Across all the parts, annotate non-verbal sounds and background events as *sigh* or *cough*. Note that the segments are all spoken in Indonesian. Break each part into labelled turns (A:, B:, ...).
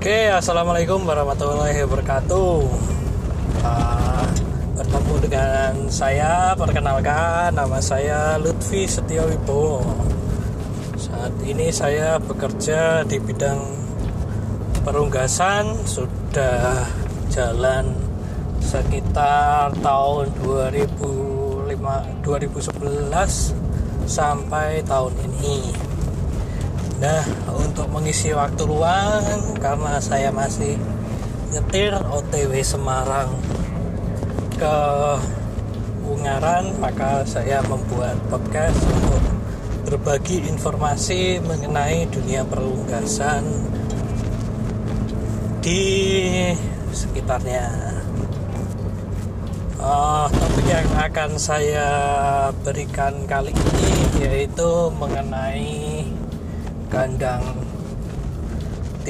A: Oke, assalamualaikum warahmatullahi wabarakatuh. Uh, bertemu dengan saya, perkenalkan nama saya Lutfi Setiawibowo. Saat ini saya bekerja di bidang perunggasan, sudah jalan sekitar tahun 2005, 2011 sampai tahun ini Nah, untuk mengisi waktu luang karena saya masih nyetir OTW Semarang ke Ungaran, maka saya membuat podcast untuk berbagi informasi mengenai dunia perunggasan di sekitarnya. Uh, topik yang akan saya berikan kali ini yaitu mengenai kandang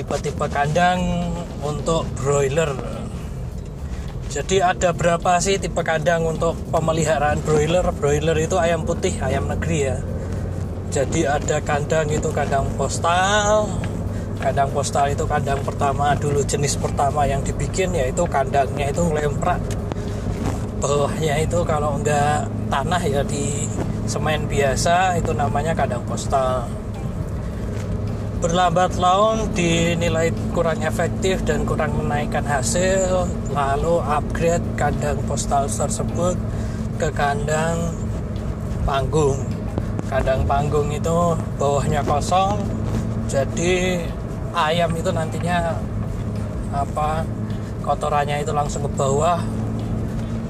A: tipe-tipe kandang untuk broiler. Jadi ada berapa sih tipe kandang untuk pemeliharaan broiler? Broiler itu ayam putih ayam negeri ya. Jadi ada kandang itu kandang postal. Kandang postal itu kandang pertama dulu jenis pertama yang dibikin yaitu kandangnya itu ngelemprak. Bawahnya itu kalau enggak tanah ya di semen biasa itu namanya kandang postal berlambat laun dinilai kurang efektif dan kurang menaikkan hasil lalu upgrade kandang postal tersebut ke kandang panggung. Kandang panggung itu bawahnya kosong jadi ayam itu nantinya apa kotorannya itu langsung ke bawah.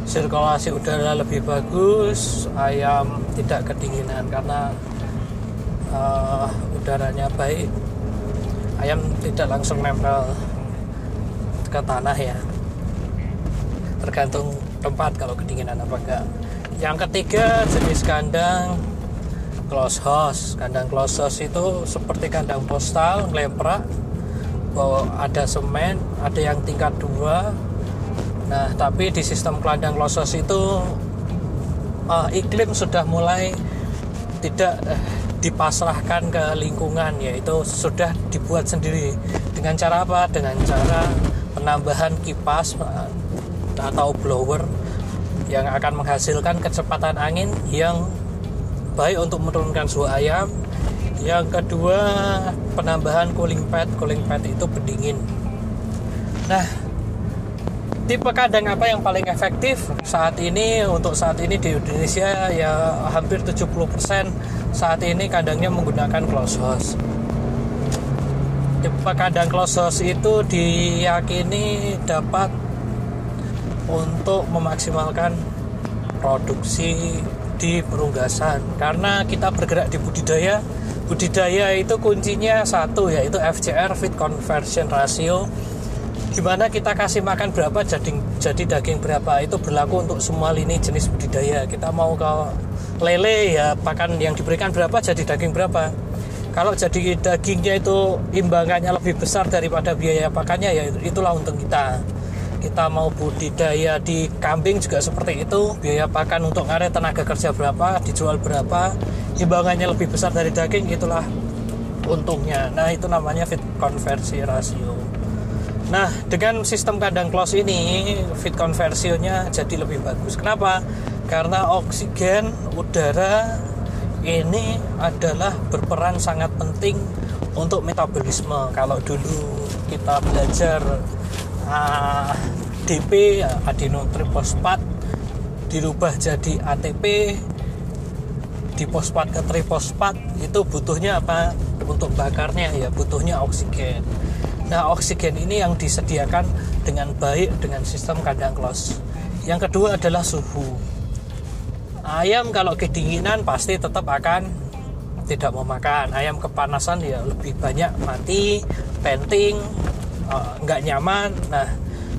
A: Sirkulasi udara lebih bagus ayam tidak kedinginan karena uh, udaranya baik ayam tidak langsung nempel ke tanah ya. Tergantung tempat kalau kedinginan apa enggak. Yang ketiga jenis kandang close house kandang close house itu seperti kandang postal ngelemprak bahwa ada semen ada yang tingkat dua. Nah tapi di sistem kandang close house itu uh, iklim sudah mulai tidak uh, dipasrahkan ke lingkungan yaitu sudah dibuat sendiri. Dengan cara apa? Dengan cara penambahan kipas eh, atau blower yang akan menghasilkan kecepatan angin yang baik untuk menurunkan suhu ayam. Yang kedua penambahan cooling pad. Cooling pad itu pendingin nah tipe kandang apa yang paling efektif? Saat ini untuk saat ini di Indonesia ya hampir 70% saat ini kandangnya menggunakan close house. Tipe kandang close itu diyakini dapat untuk memaksimalkan produksi di perunggasan. Karena kita bergerak di budidaya budidaya itu kuncinya satu yaitu FCR feed conversion ratio. Gimana kita kasih makan berapa jadi jadi daging berapa itu berlaku untuk semua lini jenis budidaya. Kita mau ke lele ya pakan yang diberikan berapa jadi daging berapa. Kalau jadi dagingnya itu imbangannya lebih besar daripada biaya pakannya ya itulah untung kita. Kita mau budidaya di kambing juga seperti itu. Biaya pakan untuk ngaret tenaga kerja berapa dijual berapa imbangannya lebih besar dari daging itulah untungnya. Nah itu namanya fit konversi rasio. Nah, dengan sistem kandang close ini, fit konversionya jadi lebih bagus. Kenapa? Karena oksigen udara ini adalah berperan sangat penting untuk metabolisme. Kalau dulu kita belajar uh, ah, DP adenotrifosfat dirubah jadi ATP di fosfat ke trifosfat itu butuhnya apa untuk bakarnya ya butuhnya oksigen Nah, oksigen ini yang disediakan dengan baik dengan sistem kandang close. Yang kedua adalah suhu. Ayam kalau kedinginan pasti tetap akan tidak mau makan. Ayam kepanasan ya lebih banyak mati, penting, uh, nggak nyaman. Nah,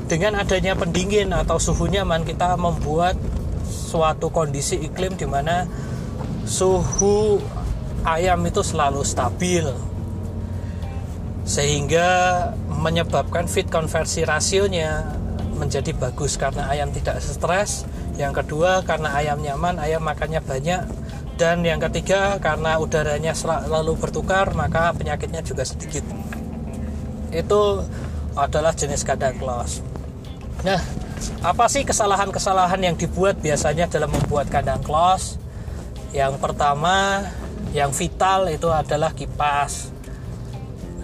A: dengan adanya pendingin atau suhu nyaman kita membuat suatu kondisi iklim di mana suhu ayam itu selalu stabil sehingga menyebabkan fit konversi rasionya menjadi bagus karena ayam tidak stres yang kedua karena ayam nyaman ayam makannya banyak. Dan yang ketiga karena udaranya selalu bertukar maka penyakitnya juga sedikit. Itu adalah jenis kandang close nah apa sih kesalahan-kesalahan yang dibuat biasanya dalam membuat kandang close yang pertama yang vital itu adalah kipas.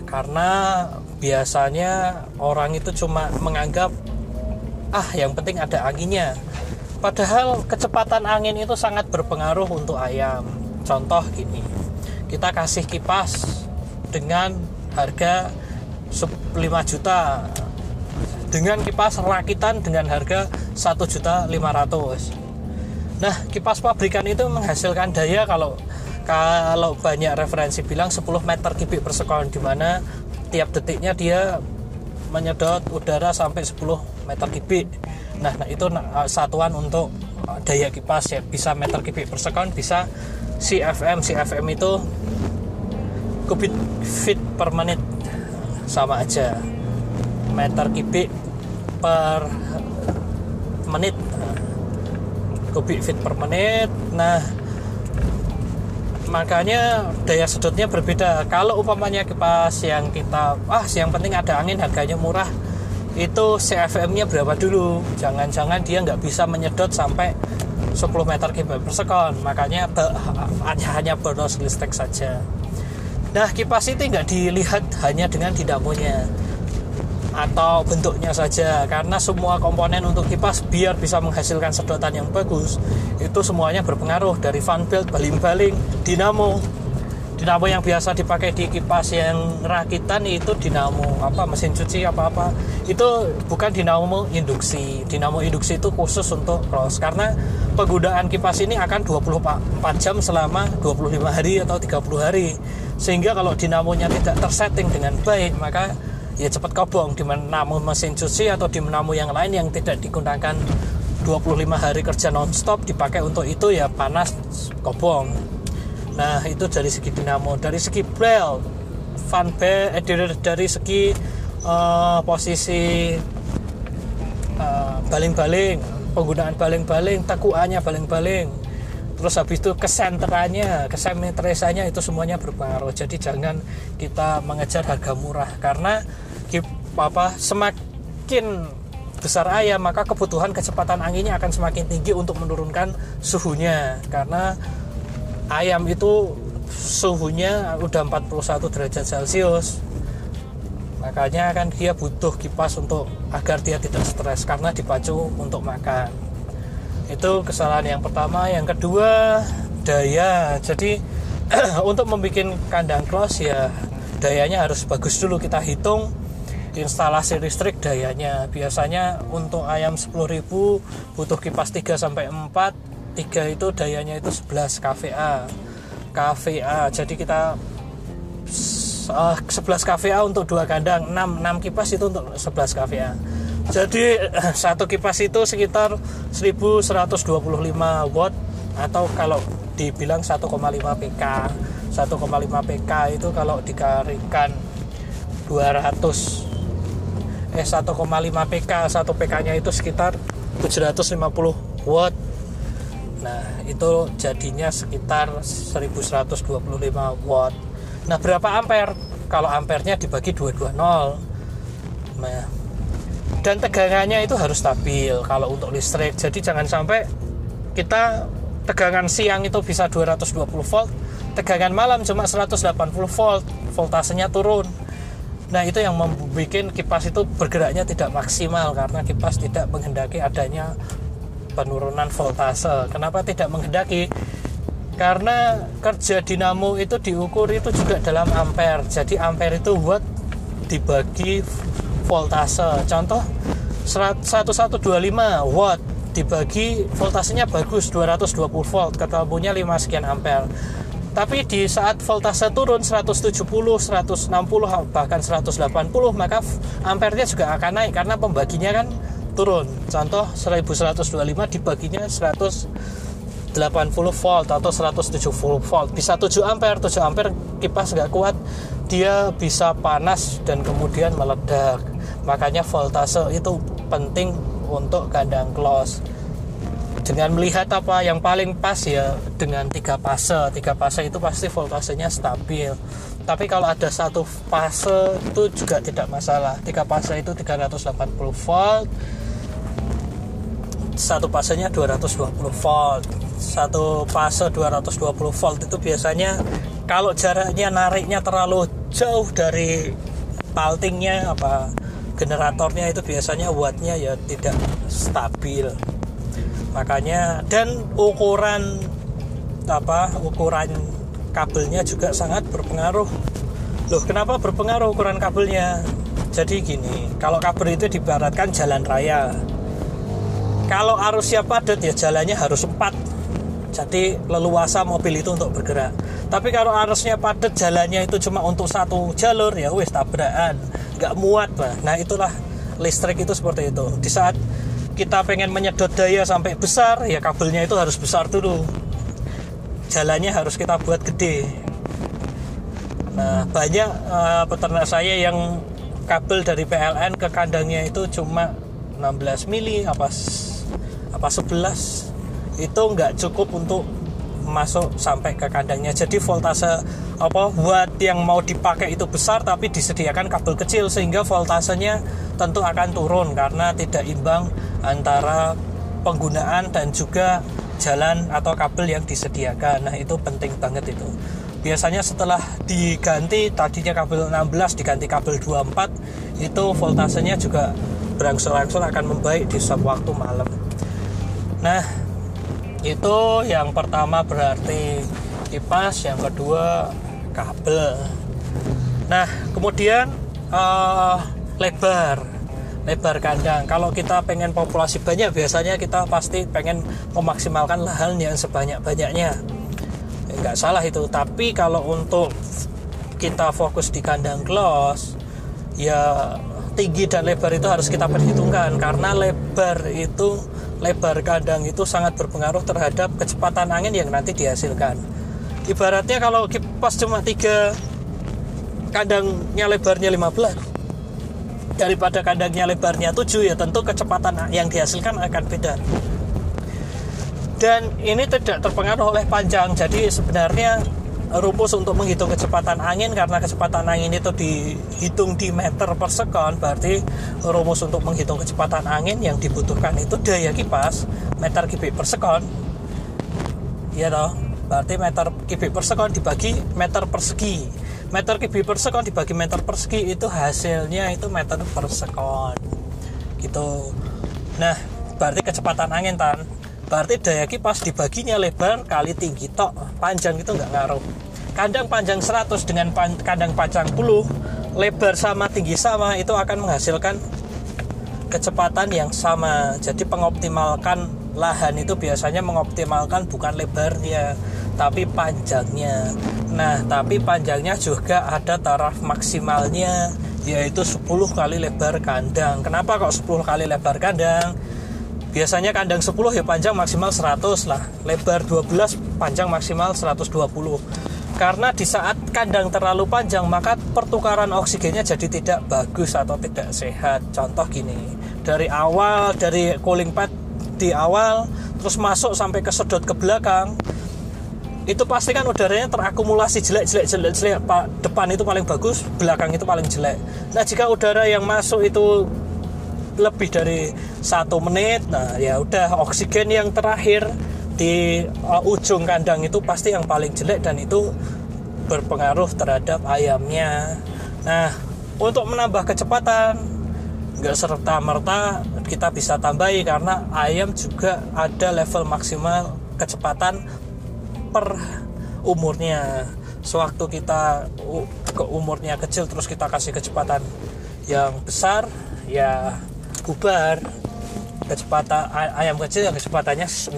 A: Karena biasanya orang itu cuma menganggap ah yang penting ada anginnya padahal kecepatan angin itu sangat berpengaruh untuk ayam. Contoh gini kita kasih kipas dengan harga 5 juta. Dengan kipas rakitan dengan harga 1 juta 500 nah kipas pabrikan itu menghasilkan daya kalau kalau banyak referensi bilang 10 meter kubik per sekon di mana tiap detiknya dia menyedot udara sampai 10 meter kubik nah, nah itu satuan untuk daya kipas ya bisa meter kubik per sekon bisa CFM CFM itu kubik feet per menit. Sama aja meter kubik per menit. Kubik feet per menit. Nah makanya daya sedotnya berbeda. Kalau umpamanya kipas yang kita ah yang penting ada angin harganya murah itu CFM nya berapa dulu? Jangan-jangan dia nggak bisa menyedot sampai 10 meter kubik per sekon makanya hanya bonus listrik saja. Nah kipas itu nggak dilihat hanya dengan dinamonya atau bentuknya saja. Karena semua komponen untuk kipas biar bisa menghasilkan sedotan yang bagus itu semuanya berpengaruh dari fan belt, baling-baling, dinamo dinamo yang biasa dipakai di kipas yang rakitan itu dinamo apa mesin cuci apa-apa itu bukan dinamo induksi. Dinamo induksi itu khusus untuk cross. Karena penggunaan kipas ini akan 24 jam selama 25 hari atau 30 hari. Sehingga kalau dinamonya tidak tersetting dengan baik maka ya cepat kobong. Di menamu mesin cuci atau di menamu yang lain yang tidak digunakan 25 hari kerja nonstop dipakai untuk itu ya panas kobong nah itu dari segi dinamo. Dari segi bel fan belt eh, dari, segi uh, posisi baling-baling uh, penggunaan baling-baling takuannya baling-baling. Terus habis itu kesenterannya kesemetresanya itu semuanya berpengaruh. Jadi jangan kita mengejar harga murah. Karena apa semakin besar ayam maka kebutuhan kecepatan anginnya akan semakin tinggi untuk menurunkan suhunya. Karena ayam itu suhunya udah 41 derajat celcius. Makanya kan dia butuh kipas untuk agar dia tidak stres karena dipacu untuk makan. Itu kesalahan yang pertama. Yang kedua daya. Jadi *clears throat* untuk membuat kandang close ya dayanya harus bagus dulu. Kita hitung instalasi listrik dayanya. Biasanya untuk ayam 10.000 butuh kipas 3 sampai 4 3 itu dayanya itu 11 kVA kVA jadi kita uh, 11 kVA untuk dua kandang 6, 6 kipas itu untuk 11 kVA jadi satu kipas itu sekitar 1125 watt atau kalau dibilang 1,5 PK 1,5 PK itu kalau dikarikan 200 eh 1,5 PK satu PK nya itu sekitar 750 watt nah itu jadinya sekitar 1125 watt. Nah berapa ampere? Kalau ampernya dibagi 220 nah dan tegangannya itu harus stabil kalau untuk listrik. Jadi jangan sampai kita tegangan siang itu bisa 220 volt tegangan malam cuma 180 volt voltasenya turun. Nah itu yang membuat kipas itu bergeraknya tidak maksimal karena kipas tidak menghendaki adanya penurunan voltase. Kenapa tidak menghendaki? Karena kerja dinamo itu diukur itu juga dalam ampere. Jadi ampere itu watt dibagi voltase. Contoh 1125 watt dibagi voltasenya bagus 220 volt ketemunya 5 sekian ampere tapi di saat voltase turun 170, 160 bahkan 180 maka ampernya juga akan naik karena pembaginya kan turun. Contoh 1125 dibaginya 180 volt atau 170 volt. Bisa 7 ampere, 7 ampere kipas nggak kuat dia bisa panas dan kemudian meledak. Makanya voltase itu penting untuk kandang close dengan melihat apa yang paling pas ya dengan tiga fase tiga fase itu pasti voltasenya stabil tapi kalau ada satu fase itu juga tidak masalah tiga fase itu 380 volt satu fasenya 220 volt. Satu fase 220 volt itu biasanya kalau jaraknya nariknya terlalu jauh dari paltingnya apa generatornya itu biasanya wattnya ya tidak stabil. Makanya dan ukuran apa ukuran kabelnya juga sangat berpengaruh. Loh kenapa berpengaruh ukuran kabelnya? Jadi gini kalau kabel itu dibaratkan jalan raya kalau arusnya padat ya jalannya harus empat. Jadi leluasa mobil itu untuk bergerak. Tapi kalau arusnya padat jalannya itu cuma untuk satu jalur ya wis tabrakan. Nggak muat lah nah itulah listrik itu seperti itu. Di saat kita pengen menyedot daya sampai besar ya kabelnya itu harus besar dulu. Jalannya harus kita buat gede. Nah banyak uh, peternak saya yang kabel dari PLN ke kandangnya itu cuma 16 mili apa apa 11 itu nggak cukup untuk masuk sampai ke kandangnya jadi voltase apa watt yang mau dipakai itu besar tapi disediakan kabel kecil sehingga voltasenya tentu akan turun karena tidak imbang antara penggunaan dan juga jalan atau kabel yang disediakan. Nah, itu penting banget itu. Biasanya setelah diganti tadinya kabel 16 diganti kabel 24 itu voltasenya juga berangsur-angsur akan membaik di setiap waktu malam. Nah, itu yang pertama berarti kipas, yang kedua kabel. Nah, kemudian uh, lebar lebar kandang. Kalau kita pengen populasi banyak, biasanya kita pasti pengen memaksimalkan lahan yang sebanyak-banyaknya. Enggak salah itu. Tapi kalau untuk kita fokus di kandang close, ya tinggi dan lebar itu harus kita perhitungkan karena lebar itu lebar kandang itu sangat berpengaruh terhadap kecepatan angin yang nanti dihasilkan. Ibaratnya kalau kipas cuma tiga kandangnya lebarnya 15 daripada kandangnya lebarnya 7 ya tentu kecepatan yang dihasilkan akan beda dan ini tidak terpengaruh oleh panjang jadi sebenarnya rumus untuk menghitung kecepatan angin karena kecepatan angin itu dihitung di meter per sekon berarti rumus untuk menghitung kecepatan angin yang dibutuhkan itu daya kipas meter kubik per sekon. Ya toh? Berarti meter kubik per sekon dibagi meter persegi. Meter kubik per sekon dibagi meter persegi itu hasilnya itu meter per sekon. Gitu. Nah berarti kecepatan angin tan. Berarti daya kipas dibaginya lebar kali tinggi tok. Panjang itu nggak ngaruh. Kandang panjang 100 dengan pan, kandang panjang 10 lebar sama tinggi sama itu akan menghasilkan kecepatan yang sama. Jadi pengoptimalkan lahan itu biasanya mengoptimalkan bukan lebarnya tapi panjangnya. Nah tapi panjangnya juga ada taraf maksimalnya yaitu 10 kali lebar kandang. Kenapa kok 10 kali lebar kandang? Biasanya kandang 10 ya panjang maksimal 100 lah. Lebar 12 panjang maksimal 120 karena di saat kandang terlalu panjang maka pertukaran oksigennya jadi tidak bagus atau tidak sehat. Contoh gini dari awal dari cooling pad di awal terus masuk sampai ke sedot ke belakang itu pasti kan udaranya terakumulasi jelek jelek jelek jelek. Pak depan itu paling bagus belakang itu paling jelek. Nah jika udara yang masuk itu lebih dari satu menit nah ya udah oksigen yang terakhir di uh, ujung kandang itu pasti yang paling jelek dan itu berpengaruh terhadap ayamnya. Nah untuk menambah kecepatan nggak serta merta kita bisa tambahi karena ayam juga ada level maksimal kecepatan per umurnya. Sewaktu kita ke umurnya kecil terus kita kasih kecepatan yang besar ya bubar kecepatan ayam kecil yang kecepatannya 0,2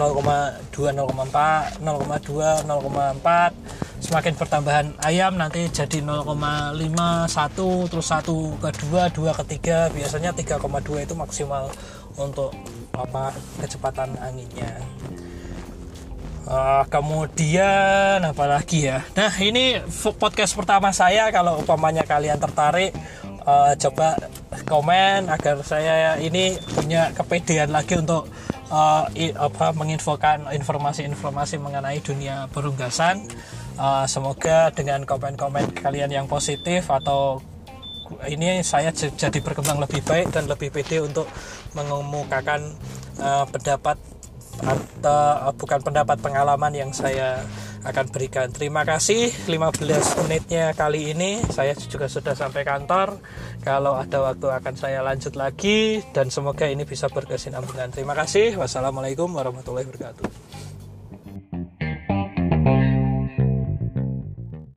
A: 0,4 0,2 0,4 semakin pertambahan ayam nanti jadi 0,5 1 terus 1 ke 2 2 ke 3 biasanya 3,2 itu maksimal untuk apa kecepatan anginnya. Uh, kemudian apa lagi ya? Nah ini podcast pertama saya kalau umpamanya kalian tertarik uh, coba komen agar saya ini punya kepedean lagi untuk uh, apa menginfokan informasi-informasi mengenai dunia perunggasan. Uh, semoga dengan komen-komen kalian yang positif atau ini saya jadi berkembang lebih baik dan lebih pede untuk mengemukakan uh, pendapat atau uh, bukan pendapat pengalaman yang saya akan berikan. Terima kasih 15 menitnya kali ini saya juga sudah sampai kantor. Kalau ada waktu akan saya lanjut lagi dan semoga ini bisa berkesinambungan. Terima kasih. Wassalamualaikum warahmatullahi wabarakatuh.